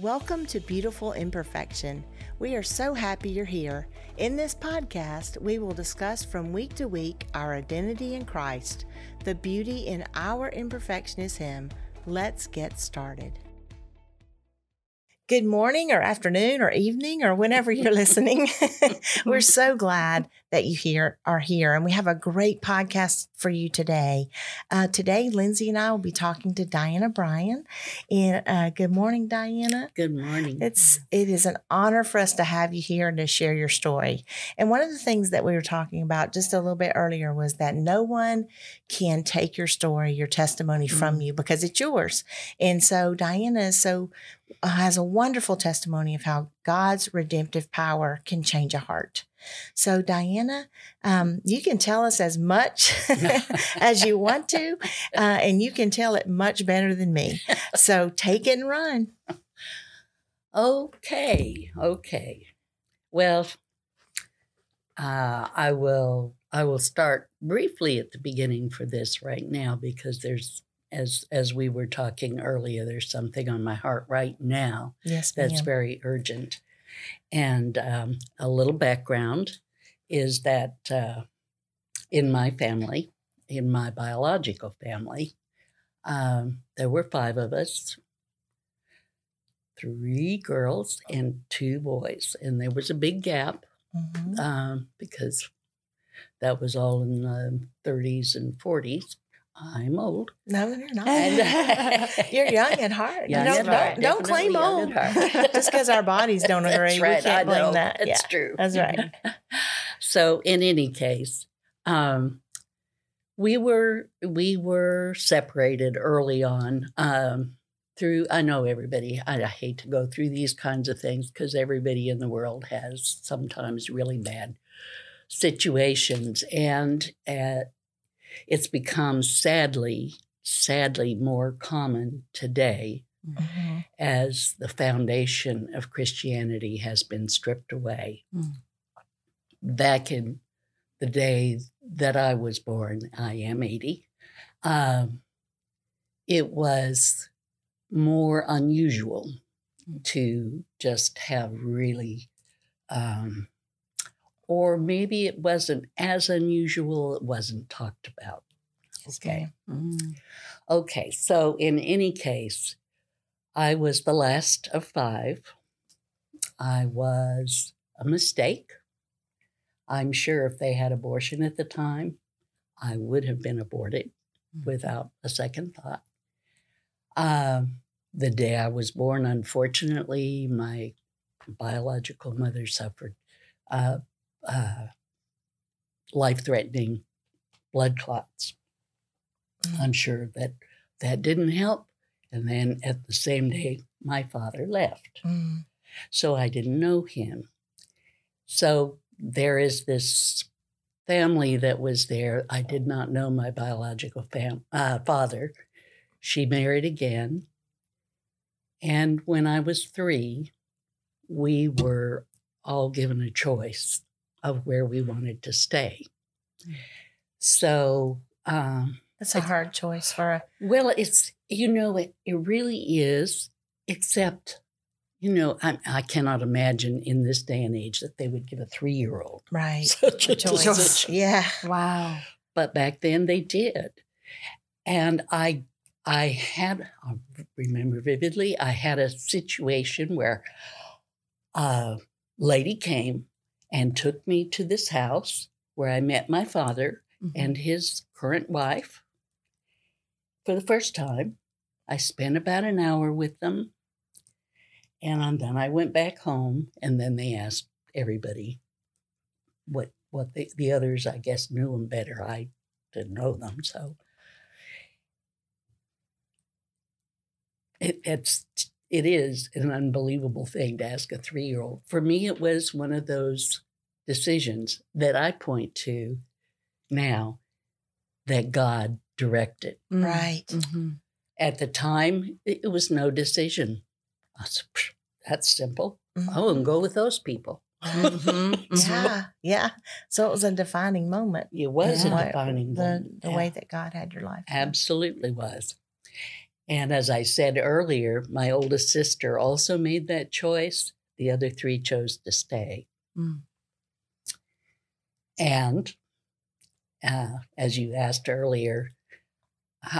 Welcome to Beautiful Imperfection. We are so happy you're here. In this podcast, we will discuss from week to week our identity in Christ. The beauty in our imperfection is Him. Let's get started. Good morning, or afternoon, or evening, or whenever you're listening. We're so glad that you here are here, and we have a great podcast for you today. Uh, today, Lindsay and I will be talking to Diana Bryan. And uh, good morning, Diana. Good morning. It's it is an honor for us to have you here and to share your story. And one of the things that we were talking about just a little bit earlier was that no one can take your story, your testimony from you because it's yours. And so Diana is so has a wonderful testimony of how God's redemptive power can change a heart. So, Diana, um, you can tell us as much as you want to, uh, and you can tell it much better than me. So, take it and run. Okay, okay. Well, uh, I will. I will start briefly at the beginning for this right now because there's, as as we were talking earlier, there's something on my heart right now Yes, that's ma'am. very urgent. And um, a little background is that uh, in my family, in my biological family, um, there were five of us three girls and two boys. And there was a big gap Mhm. um, because that was all in the 30s and 40s. I'm old. No, you're not. You're young at heart. Young don't, at heart, don't, don't claim old. at. Just because our bodies don't agree, right, we can't I blame that. It's yeah, true. that's right. so in any case, um, we were we were separated early on um, through. I know everybody. I, I hate to go through these kinds of things because everybody in the world has sometimes really bad situations, and uh, it's become sadly, sadly more common today Mhm. as the foundation of Christianity has been stripped away. Mm. Back in the day that I was born, I am 80, um, it was more unusual to just have really, um, or maybe it wasn't as unusual, it wasn't talked about. Okay. Mm. Okay, so in any case, I was the last of five. I was a mistake. I'm sure if they had abortion at the time, I would have been aborted without a second thought. Um, the day I was born, unfortunately, my biological mother suffered uh, uh, life threatening blood clots. I'm sure that that didn't help. And then at the same day, my father left. Mm. So I didn't know him. So there is this family that was there. I did not know my biological fam- uh, father. She married again. And when I was three, we were all given a choice of where we wanted to stay. So, um, That's a hard choice for a. well, it's, you know, it, it really is, except, you know, I, I cannot imagine in this day and age that they would give a three year old Right. such a a choice. decision. Yeah. Wow. But back then they did. And I, I had, I remember vividly, I had a situation where a lady came and took me to this house where I met my father Mhm. and his current wife for the first time. I spent about an hour with them. And then I went back home, and then they asked everybody what what the, the others, I guess, knew them better. I didn't know them, so it, it's it is an unbelievable thing to ask a three year old. For me, it was one of those decisions that I point to now that God directed. Mm. Right. Mhm. At the time, it, it was no decision. I said, that's simple. Mhm. I wouldn't go with those people. Mhm. Yeah. Yeah. So it was a defining moment. It was Yeah. a defining the, moment. the Yeah. way that God had your life. Absolutely was. And as I said earlier, my oldest sister also made that choice. The other three chose to stay. Mm. And uh, as you asked earlier,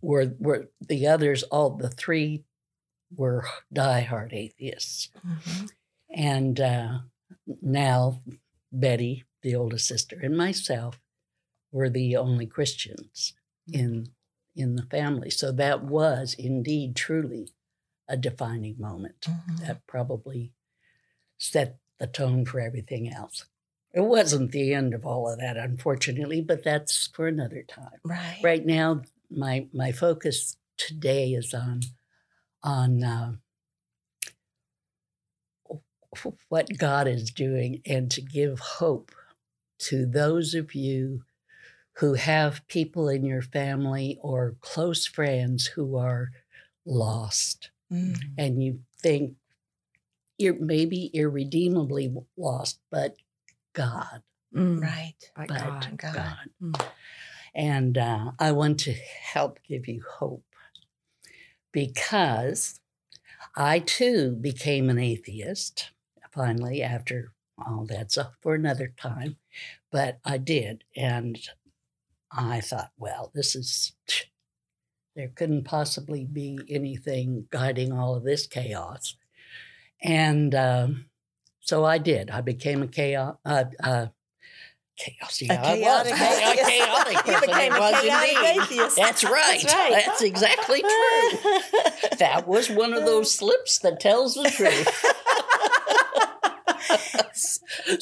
were were the others all the three were diehard atheists, Mhm. and uh, now Betty, the oldest sister, and myself were the only Christians in in the family. So that was indeed truly a defining moment Mhm. that probably set the tone for everything else. It wasn't the end of all of that, unfortunately, but that's for another time. Right. Right now, my my focus today is on on uh, what God is doing and to give hope to those of you who have people in your family or close friends who are lost Mm. and you think you're maybe irredeemably lost, but God, Mm. Right. By but God. God. God. Mm. And uh, I want to help give you hope because I too became an atheist finally after all that's up for another time, but I did. And I thought, well, this is, there couldn't possibly be anything guiding all of this chaos. And um, so I did. I became a chaos, uh, uh, chaos. Yeah, I was. chaotic A atheist. chaotic You person. became a chaotic atheist. That's right. That's right. That's exactly true. That was one of those slips that tells the truth.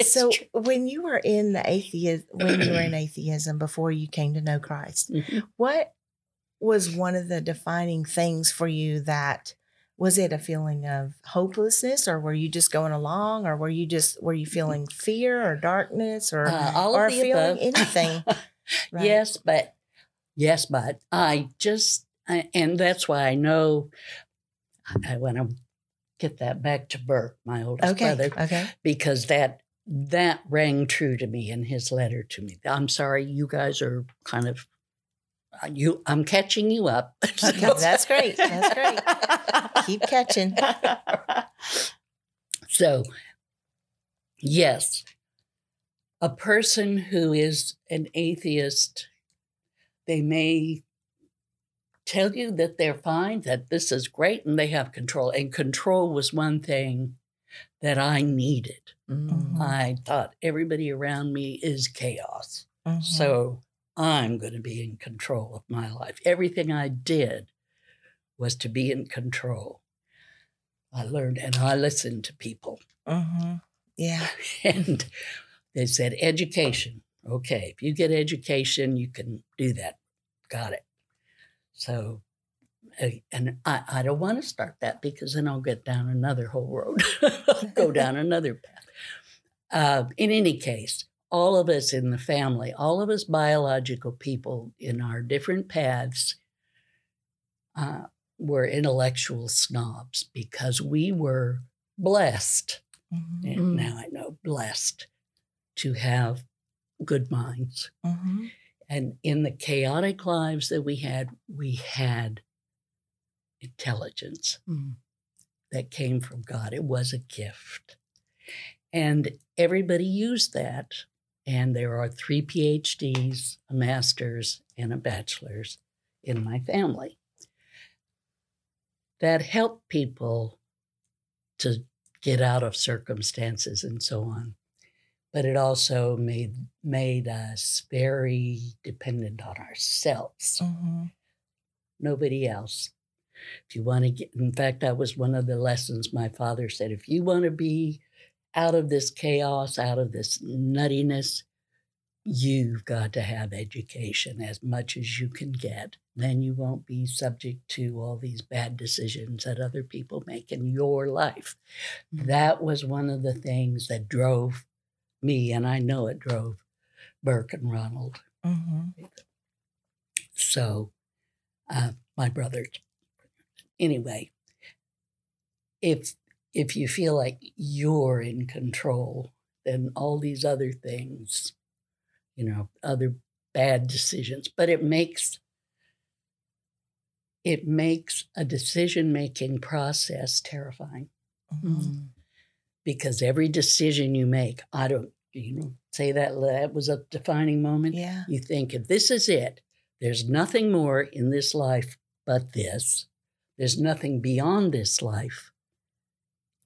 So true. when you were in the atheist when you were in atheism before you came to know Christ, Mhm. what was one of the defining things for you that was it a feeling of hopelessness or were you just going along or were you just were you feeling fear or darkness or Uh, all or of the feeling above. anything? Right. Yes, but yes, but I just I, and that's why I know I, I want to get that back to Burke, my oldest Okay. brother, Okay. because that that rang true to me in his letter to me. I'm sorry, you guys are kind of uh, you. I'm catching you up. Okay, that's great. That's great. Keep catching. So, yes, a person who is an atheist, they may tell you that they're fine, that this is great, and they have control. And control was one thing that I needed. Mm. I thought everybody around me is chaos. Mhm. So I'm going to be in control of my life. Everything I did was to be in control. I learned and I listened to people. Mhm. Yeah. And they said, education. Okay, if you get education, you can do that. Got it. So, and I, I don't want to start that because then I'll get down another whole road, go down another path. Uh, in any case, all of us in the family, all of us biological people in our different paths, uh, were intellectual snobs because we were blessed Mhm. and now I know, blessed to have good minds. Mhm. And in the chaotic lives that we had, we had intelligence Mm. that came from God. It was a gift. And everybody used that. And there are three PhDs, a master's, and a bachelor's in my family that help people to get out of circumstances and so on. But it also made made us very dependent on ourselves Mhm. nobody else. If you want to get, in fact, that was one of the lessons my father said. If you want to be out of this chaos, out of this nuttiness, you've got to have education as much as you can get. Then you won't be subject to all these bad decisions that other people make in your life. That was one of the things that drove me, and I know it drove Burke and Ronald Mhm. so uh, my brother anyway if if you feel like you're in control then all these other things you know other bad decisions, but it makes it makes a decision making process terrifying Mhm. Because every decision you make, I don't, you know, say that that was a defining moment. Yeah. You think if this is it, there's nothing more in this life but this. There's nothing beyond this life.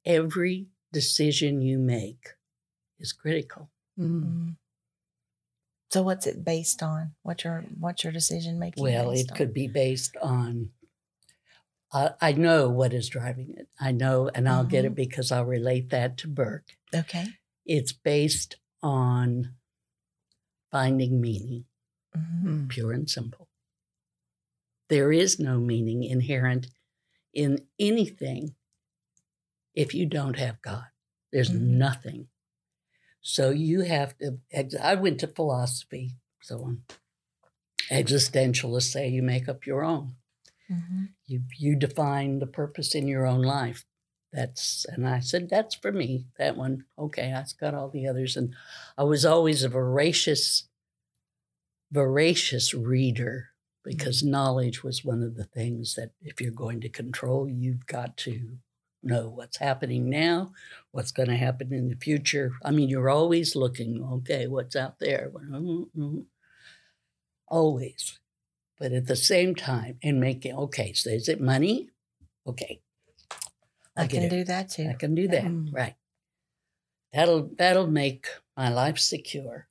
Every decision you make is critical. Mm. Mhm. So what's it based on? What's your what's your decision making? Well, based it on? could be based on. I I know what is driving it. I know, and I'll get Mm-hmm. it because I'll relate that to Burke. Okay. It's based on finding meaning, Mhm. Mm. pure and simple. There is no meaning inherent in anything if you don't have God. There's Mhm. nothing. So you have to. ex- I went to philosophy, so on. Existentialists say you make up your own. Mhm. You you define the purpose in your own life. That's and I said that's for me. That one, okay. I've got all the others, and I was always a voracious, voracious reader because knowledge was one of the things that if you're going to control, you've got to know what's happening now, what's going to happen in the future. I mean, you're always looking. Okay, what's out there? Always but at the same time and making okay so is it money okay I get can do that too. i can do that Mm. right that'll that'll make my life secure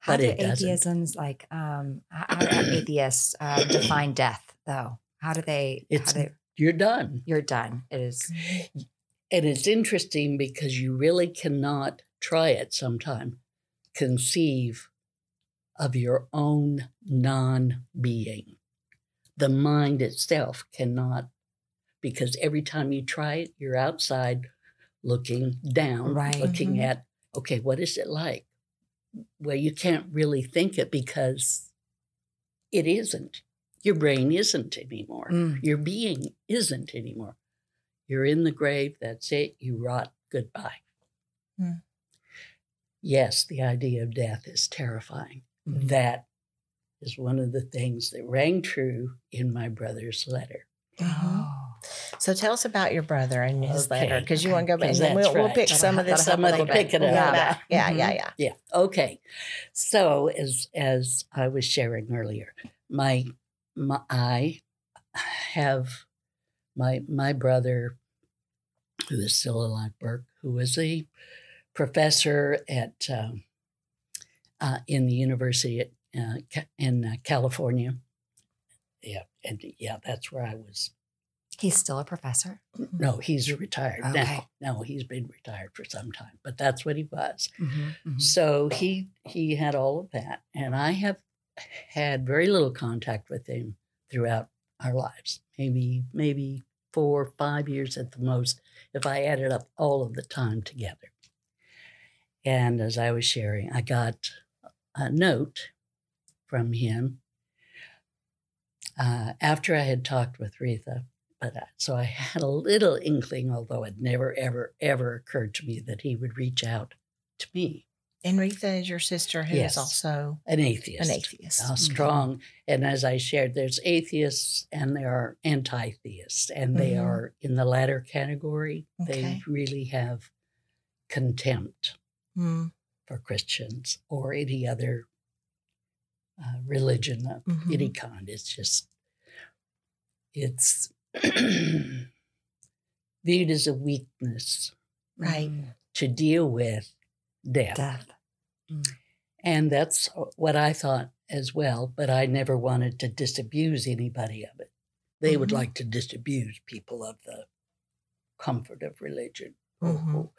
How But do it doesn't. atheisms like um how do atheists uh, define death though? How do they? It's- do, you're done you're done. It is. and it's interesting because you really cannot try it sometime conceive of your own non-being the mind itself cannot because every time you try it you're outside looking down Right. looking Mhm. at okay what is it like well you can't really think it because it isn't your brain isn't anymore Mm. your being isn't anymore. You're in the grave, that's it, you rot, goodbye. Hmm. Yes, the idea of death is terrifying. That is one of the things that rang true in my brother's letter. Mhm. Oh. So tell us about your brother and his letter because you want to go back and 'Cause then we'll, that's we'll pick That'll some of help- this that'll up a help little a bit. little bit. We'll go Yeah. back. Yeah, yeah, yeah. Yeah, okay. So as as I was sharing earlier, my my I have my my brother who is still alive, Burke, who was a professor at um, uh, in the university at, uh, in uh, California. Yeah, and yeah, that's where I was. He's still a professor. No, he's retired Okay. now. No, he's been retired for some time, but that's what he was. Mm-hmm. So he he had all of that, and I have had very little contact with him throughout our lives. Maybe maybe four five years at the most, if I added up all of the time together. And as I was sharing, I got a note from him uh, after I had talked with Retha. But uh, so I had a little inkling, although it never, ever, ever occurred to me that he would reach out to me. And Retha is your sister who is Yes. also an atheist. an atheist. Uh, strong. And as I shared, there's atheists and there are anti theists, and they Mhm. are in the latter category. Okay. They really have contempt Mm, for Christians or any other uh, religion of Mhm. any kind. It's just, it's viewed as a weakness Right. to deal with death. Death. And that's what I thought as well, but I never wanted to disabuse anybody of it. They would Mhm. like to disabuse people of the comfort of religion. Mhm.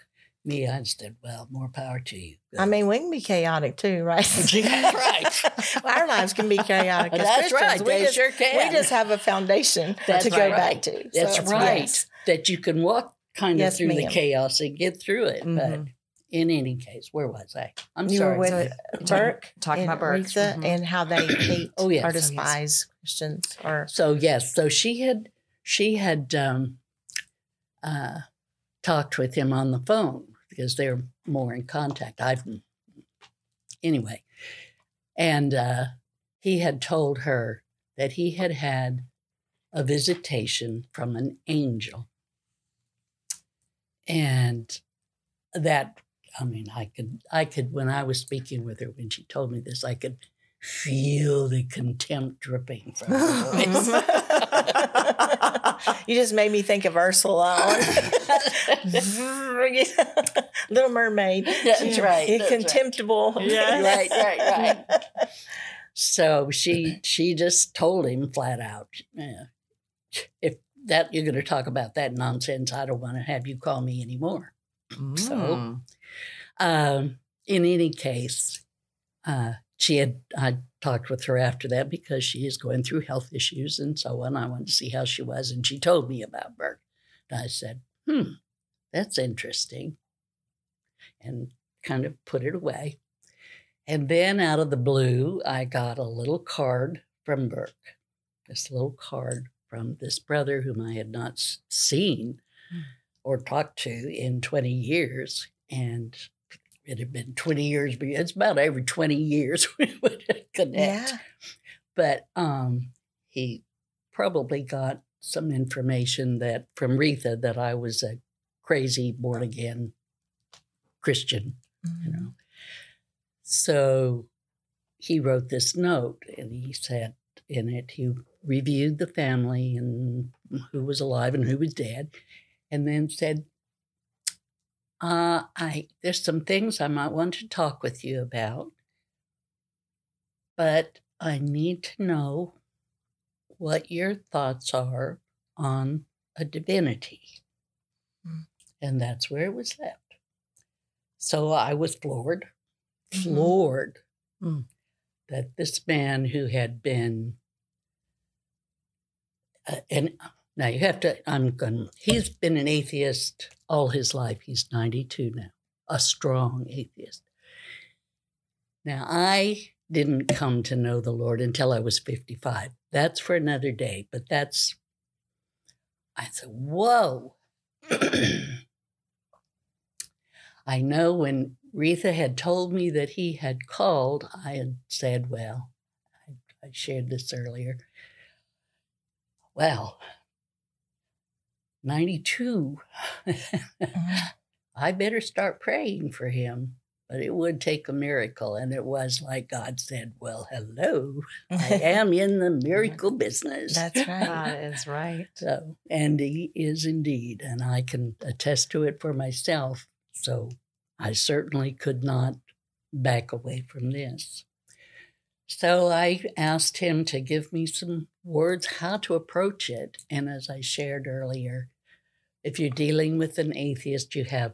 Me, I said, well, more power to you. I mean, we can be chaotic too, right? That's right. Well, Our lives can be chaotic. as That's Christians. right. We They just, sure can. we just have a foundation That's to go back to. That's So, right. yes. That you can walk kind of Yes, through the chaos and get through it. But Mhm. in any case, where was I? I'm You sorry. were with So- Burke, Talking about Burke. Retha, Mhm. and how they hate Oh, yes. or Oh, yes. despise Christians. Or So yes, so she had she had um, uh, talked with him on the phone because they're more in contact. I've anyway. And uh, he had told her that he had had a visitation from an angel. And that, I mean, I could, I could, when I was speaking with her, when she told me this, I could feel the contempt dripping from her voice. you just made me think of Ursula. Little Mermaid. That's right. You're that's right. contemptible. Yes. Right, right, right. So she she just told him flat out, yeah, if that you're going to talk about that nonsense, I don't want to have you call me anymore. So, Mm. um, in any case, uh, she had I talked with her after that because she is going through health issues and so on. I wanted to see how she was, and she told me about Burke. And I said, "Hmm, that's interesting," and kind of put it away. And then out of the blue, I got a little card from Burke, this little card from this brother whom I had not seen Hmm. or talked to in 20 years. And it had been 20 years, but it's about every 20 years we would connect. Yeah. But um, he probably got some information that from Retha that I was a crazy born again Christian you know. So he wrote this note and he said in it, he reviewed the family and who was alive and who was dead, and then said, uh, I there's some things I might want to talk with you about, but I need to know what your thoughts are on a divinity. Mm. And that's where it was left. So I was floored, Mhm. floored Mm. that this man who had been, uh, and now you have to, I'm going, he's been an atheist all his life. He's 92 now, a strong atheist. Now, I didn't come to know the Lord until I was 55. That's for another day, but that's, I said, whoa. I know when Retha had told me that he had called, I had said, well, I, I shared this earlier. Well, 92, Mhm. I better start praying for him. But it would take a miracle. And it was like God said, Well, hello, I am in the miracle business. That's right. That is right. So, and he is indeed, and I can attest to it for myself. So, I certainly could not back away from this. So, I asked him to give me some words how to approach it. And as I shared earlier, if you're dealing with an atheist, you have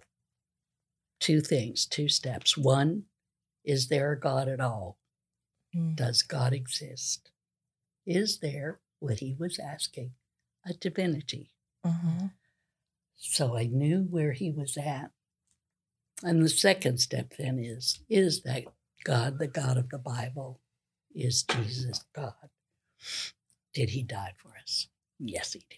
two things, two steps. One, is there a God at all? Mm. Does God exist? Is there what he was asking? A divinity. Mhm. So I knew where he was at. And the second step then is is that God the God of the Bible? Is Jesus God? Did he die for us? Yes, he did.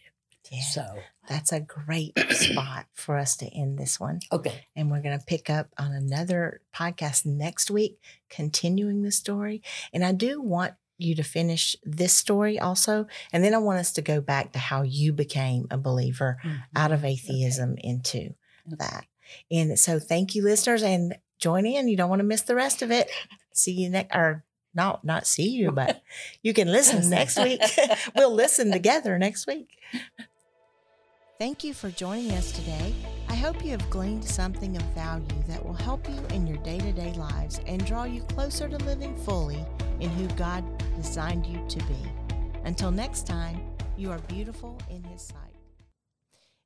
Yeah. So, That's a great spot for us to end this one. okay. And we're going to pick up on another podcast next week, continuing the story. And I do want you to finish this story also. And then I want us to go back to how you became a believer mm-hmm. out of atheism into that. And so thank you, listeners, and join in. You don't want to miss the rest of it. See you next, or not, not see you, but you can listen next week. we'll listen together next week. Thank you for joining us today. I hope you have gleaned something of value that will help you in your day to day lives and draw you closer to living fully in who God designed you to be. Until next time, you are beautiful in His sight.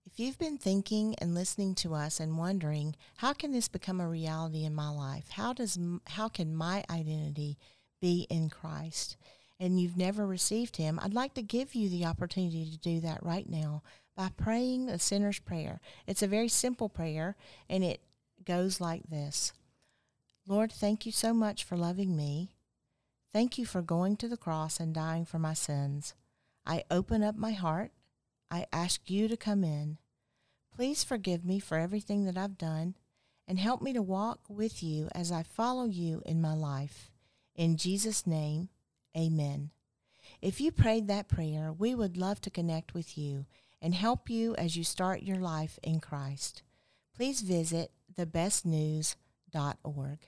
If you've been thinking and listening to us and wondering, how can this become a reality in my life? How does how can my identity be in Christ? And you've never received him, I'd like to give you the opportunity to do that right now by praying the sinner's prayer. It's a very simple prayer and it goes like this. Lord, thank you so much for loving me. Thank you for going to the cross and dying for my sins. I open up my heart. I ask you to come in. Please forgive me for everything that I've done and help me to walk with you as I follow you in my life. In Jesus' name, amen. If you prayed that prayer, we would love to connect with you and help you as you start your life in Christ. Please visit thebestnews.org.